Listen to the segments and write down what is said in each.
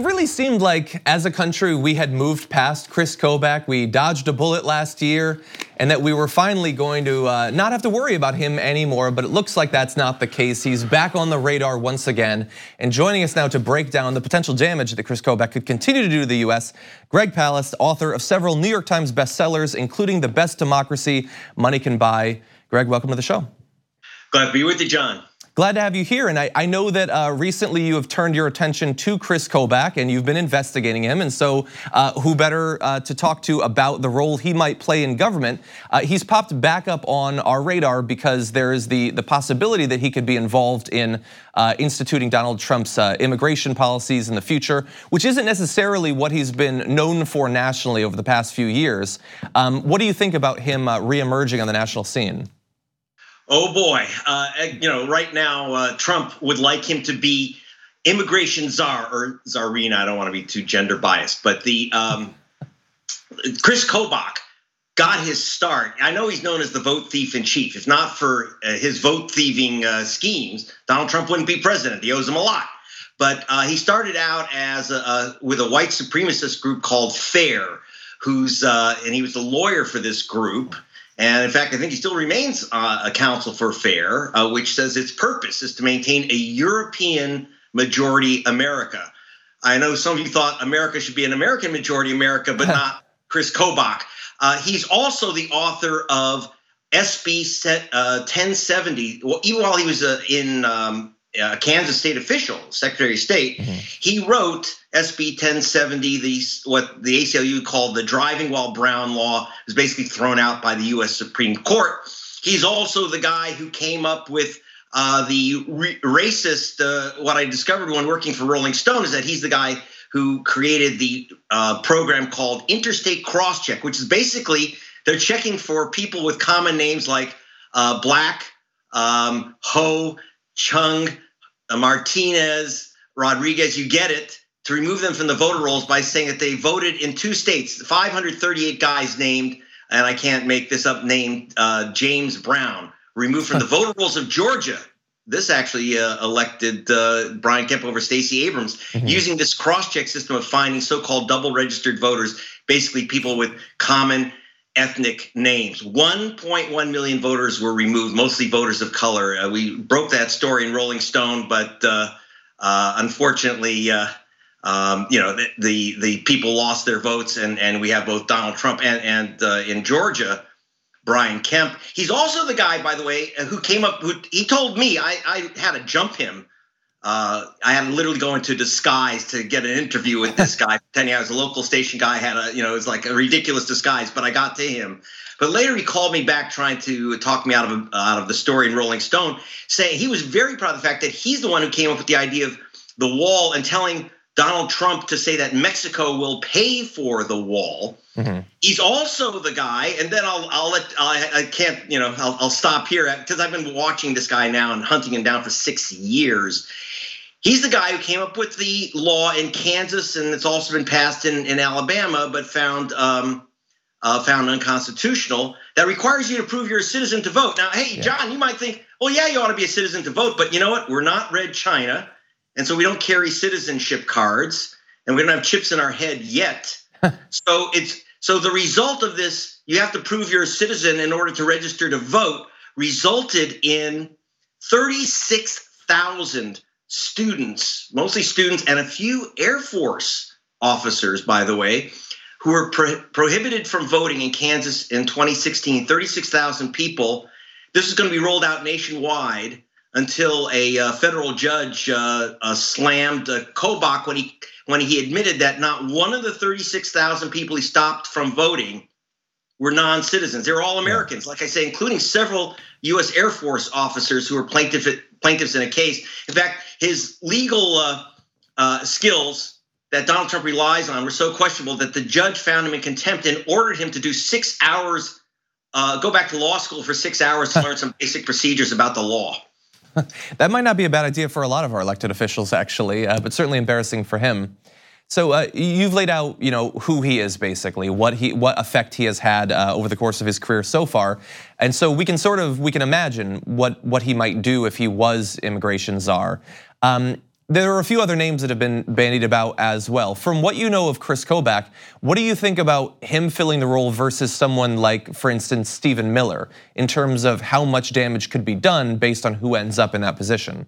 It really seemed like as a country we had moved past Chris Kobach. We dodged a bullet last year and that we were finally going to uh, not have to worry about him anymore, but it looks like that's not the case. He's back on the radar once again. And joining us now to break down the potential damage that Chris Kobach could continue to do to the US, Greg Palast, author of several New York Times bestsellers, including The Best Democracy Money Can Buy. Greg, welcome to the show. Glad to be with you, John. Glad to have you here. And I, I know that uh, recently you have turned your attention to Chris Kobach and you've been investigating him. And so, uh, who better uh, to talk to about the role he might play in government? Uh, he's popped back up on our radar because there is the, the possibility that he could be involved in uh, instituting Donald Trump's uh, immigration policies in the future, which isn't necessarily what he's been known for nationally over the past few years. Um, what do you think about him reemerging on the national scene? Oh boy, uh, you know, right now uh, Trump would like him to be immigration czar or czarina. I don't want to be too gender biased, but the um, Chris Kobach got his start. I know he's known as the vote thief in chief. If not for uh, his vote thieving uh, schemes, Donald Trump wouldn't be president. He owes him a lot. But uh, he started out as a, with a white supremacist group called FAIR, who's uh, and he was the lawyer for this group. And in fact, I think he still remains uh, a counsel for FAIR, uh, which says its purpose is to maintain a European majority America. I know some of you thought America should be an American majority America, but not Chris Kobach. Uh, he's also the author of SB 1070. Well, even while he was uh, in um, a Kansas state official, Secretary of State, mm-hmm. he wrote SB 1070, the what the ACLU called the driving while brown law, was basically thrown out by the U.S. Supreme Court. He's also the guy who came up with uh, the re- racist. Uh, what I discovered when working for Rolling Stone is that he's the guy who created the uh, program called Interstate Crosscheck, which is basically they're checking for people with common names like uh, Black, um, Ho, Chung, uh, Martinez, Rodriguez. You get it to remove them from the voter rolls by saying that they voted in two states, 538 guys named, and I can't make this up, named uh, James Brown, removed from the voter rolls of Georgia. This actually uh, elected uh, Brian Kemp over Stacey Abrams mm-hmm. using this cross check system of finding so called double registered voters, basically people with common ethnic names. 1.1 million voters were removed, mostly voters of color. Uh, we broke that story in Rolling Stone, but uh, uh, unfortunately, uh, um, you know, the, the, the people lost their votes, and and we have both Donald Trump and and uh, in Georgia, Brian Kemp. He's also the guy, by the way, who came up. Who he told me I I had to jump him. Uh, I had to literally go into disguise to get an interview with this guy, pretending I was a local station guy. Had a, you know, it was like a ridiculous disguise, but I got to him. But later he called me back, trying to talk me out of out of the story in Rolling Stone, saying he was very proud of the fact that he's the one who came up with the idea of the wall and telling Donald Trump to say that Mexico will pay for the wall. Mm-hmm. He's also the guy, and then I'll I'll let I, I can't you know I'll, I'll stop here because I've been watching this guy now and hunting him down for six years. He's the guy who came up with the law in Kansas, and it's also been passed in, in Alabama, but found um, uh, found unconstitutional. That requires you to prove you're a citizen to vote. Now, hey, yeah. John, you might think, well, yeah, you ought to be a citizen to vote, but you know what? We're not Red China. And so we don't carry citizenship cards and we don't have chips in our head yet. so it's so the result of this, you have to prove you're a citizen in order to register to vote, resulted in 36,000 students, mostly students, and a few Air Force officers, by the way, who were pro- prohibited from voting in Kansas in 2016. 36,000 people. This is going to be rolled out nationwide until a uh, federal judge uh, uh, slammed uh, Kobach when he when he admitted that not one of the 36,000 people he stopped from voting were non-citizens. They were all Americans, like I say, including several U.S. Air Force officers who were plaintiff, plaintiffs in a case. In fact, his legal uh, uh, skills that Donald Trump relies on were so questionable that the judge found him in contempt and ordered him to do six hours, uh, go back to law school for six hours to learn some basic procedures about the law. that might not be a bad idea for a lot of our elected officials, actually, uh, but certainly embarrassing for him. So uh, you've laid out, you know, who he is basically, what he, what effect he has had uh, over the course of his career so far, and so we can sort of we can imagine what what he might do if he was immigration czar. Um, there are a few other names that have been bandied about as well. From what you know of Chris Kobach, what do you think about him filling the role versus someone like, for instance, Stephen Miller, in terms of how much damage could be done based on who ends up in that position?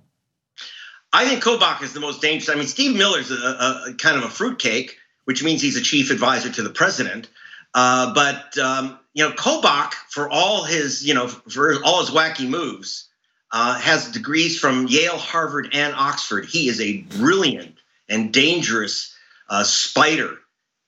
I think Kobach is the most dangerous. I mean, Steve Miller's a, a kind of a fruitcake, which means he's a chief advisor to the president. Uh, but um, you know, Kobach, for all his you know for all his wacky moves, uh, has degrees from Yale, Harvard, and Oxford. He is a brilliant and dangerous uh, spider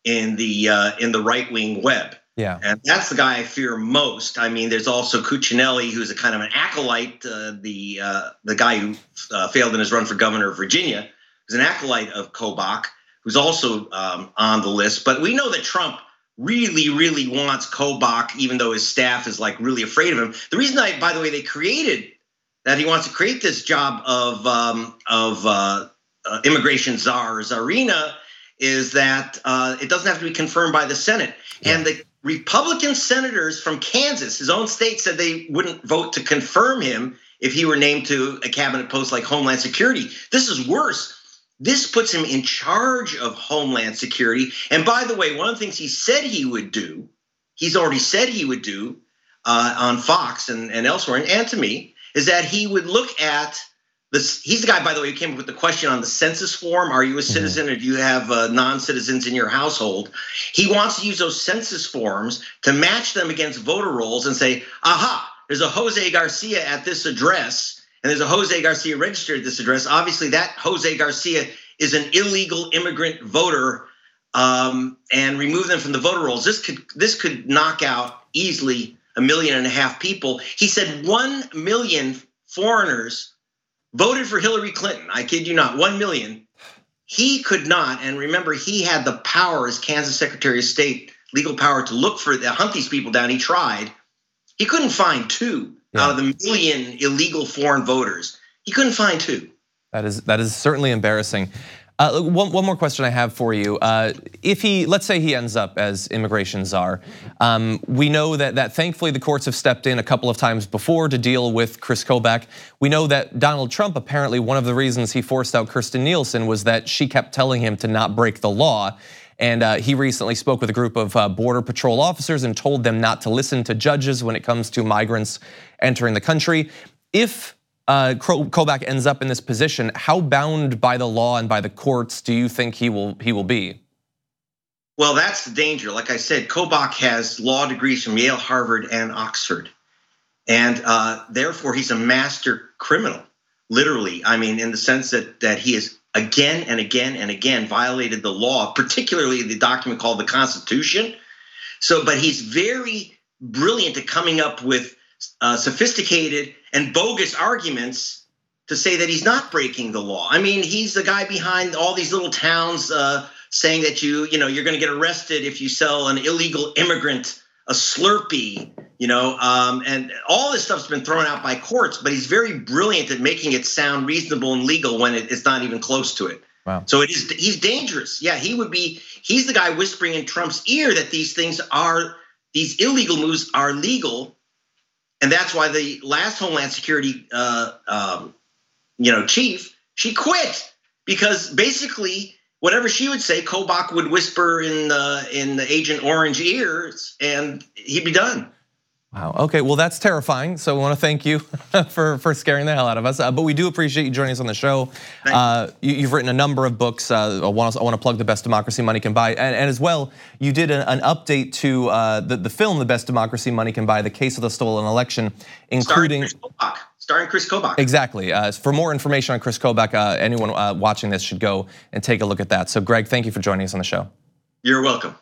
in the uh, in the right wing web. Yeah, and that's the guy I fear most. I mean, there's also Cuccinelli, who's a kind of an acolyte, uh, the uh, the guy who uh, failed in his run for governor of Virginia, who's an acolyte of Kobach, who's also um, on the list. But we know that Trump really, really wants Kobach, even though his staff is like really afraid of him. The reason I, by the way, they created that he wants to create this job of um, of uh, uh, immigration czar czarina is that uh, it doesn't have to be confirmed by the Senate. Yeah. And the Republican senators from Kansas, his own state, said they wouldn't vote to confirm him if he were named to a cabinet post like Homeland Security. This is worse. This puts him in charge of Homeland Security. And by the way, one of the things he said he would do, he's already said he would do uh, on Fox and, and elsewhere, and, and to me, is that he would look at this. He's the guy, by the way, who came up with the question on the census form: Are you a mm-hmm. citizen, or do you have uh, non-citizens in your household? He wants to use those census forms to match them against voter rolls and say, "Aha, there's a Jose Garcia at this address." And there's a Jose Garcia registered at this address. Obviously, that Jose Garcia is an illegal immigrant voter um, and remove them from the voter rolls. This could this could knock out easily a million and a half people. He said 1 million foreigners voted for Hillary Clinton. I kid you not, 1 million. He could not, and remember, he had the power as Kansas Secretary of State, legal power to look for, the hunt these people down. He tried. He couldn't find two yeah. out of the million illegal foreign voters. He couldn't find two. That is that is certainly embarrassing. Uh, one, one more question I have for you. Uh, if he, let's say he ends up as immigration czar, um, we know that, that thankfully the courts have stepped in a couple of times before to deal with Chris Kobach. We know that Donald Trump, apparently one of the reasons he forced out Kirstjen Nielsen was that she kept telling him to not break the law. And uh, he recently spoke with a group of uh, Border Patrol officers and told them not to listen to judges when it comes to migrants entering the country. If uh, Kobach ends up in this position, how bound by the law and by the courts do you think he will he will be? Well, that's the danger. Like I said, Kobach has law degrees from Yale, Harvard, and Oxford, and uh, therefore he's a master criminal. Literally, I mean, in the sense that that he has again and again and again violated the law, particularly the document called the Constitution. So, but he's very brilliant at coming up with uh, sophisticated and bogus arguments to say that he's not breaking the law. I mean, he's the guy behind all these little towns uh, saying that you, you know, you're going to get arrested if you sell an illegal immigrant a Slurpee, you know, um, and all this stuff's been thrown out by courts. But he's very brilliant at making it sound reasonable and legal when it, it's not even close to it. Wow. So it is. He's dangerous. Yeah, he would be. He's the guy whispering in Trump's ear that these things are these illegal moves are legal and that's why the last Homeland Security, uh, um, you know, chief, she quit because basically whatever she would say, Kobach would whisper in the in the Agent Orange ears, and he'd be done. Wow. Okay. Well, that's terrifying. So we want to thank you for for scaring the hell out of us. Uh, but we do appreciate you joining us on the show. Uh, you, have written a number of books. Uh, I, want to, I want to plug the best democracy money can buy, and, and as well, you did an, an update to uh, the the film "The Best Democracy Money Can Buy: The Case of the Stolen Election," including. Starring Chris Kobach. Exactly. Uh, for more information on Chris Kobach, uh, anyone watching this should go and take a look at that. So, Greg, thank you for joining us on the show. You're welcome.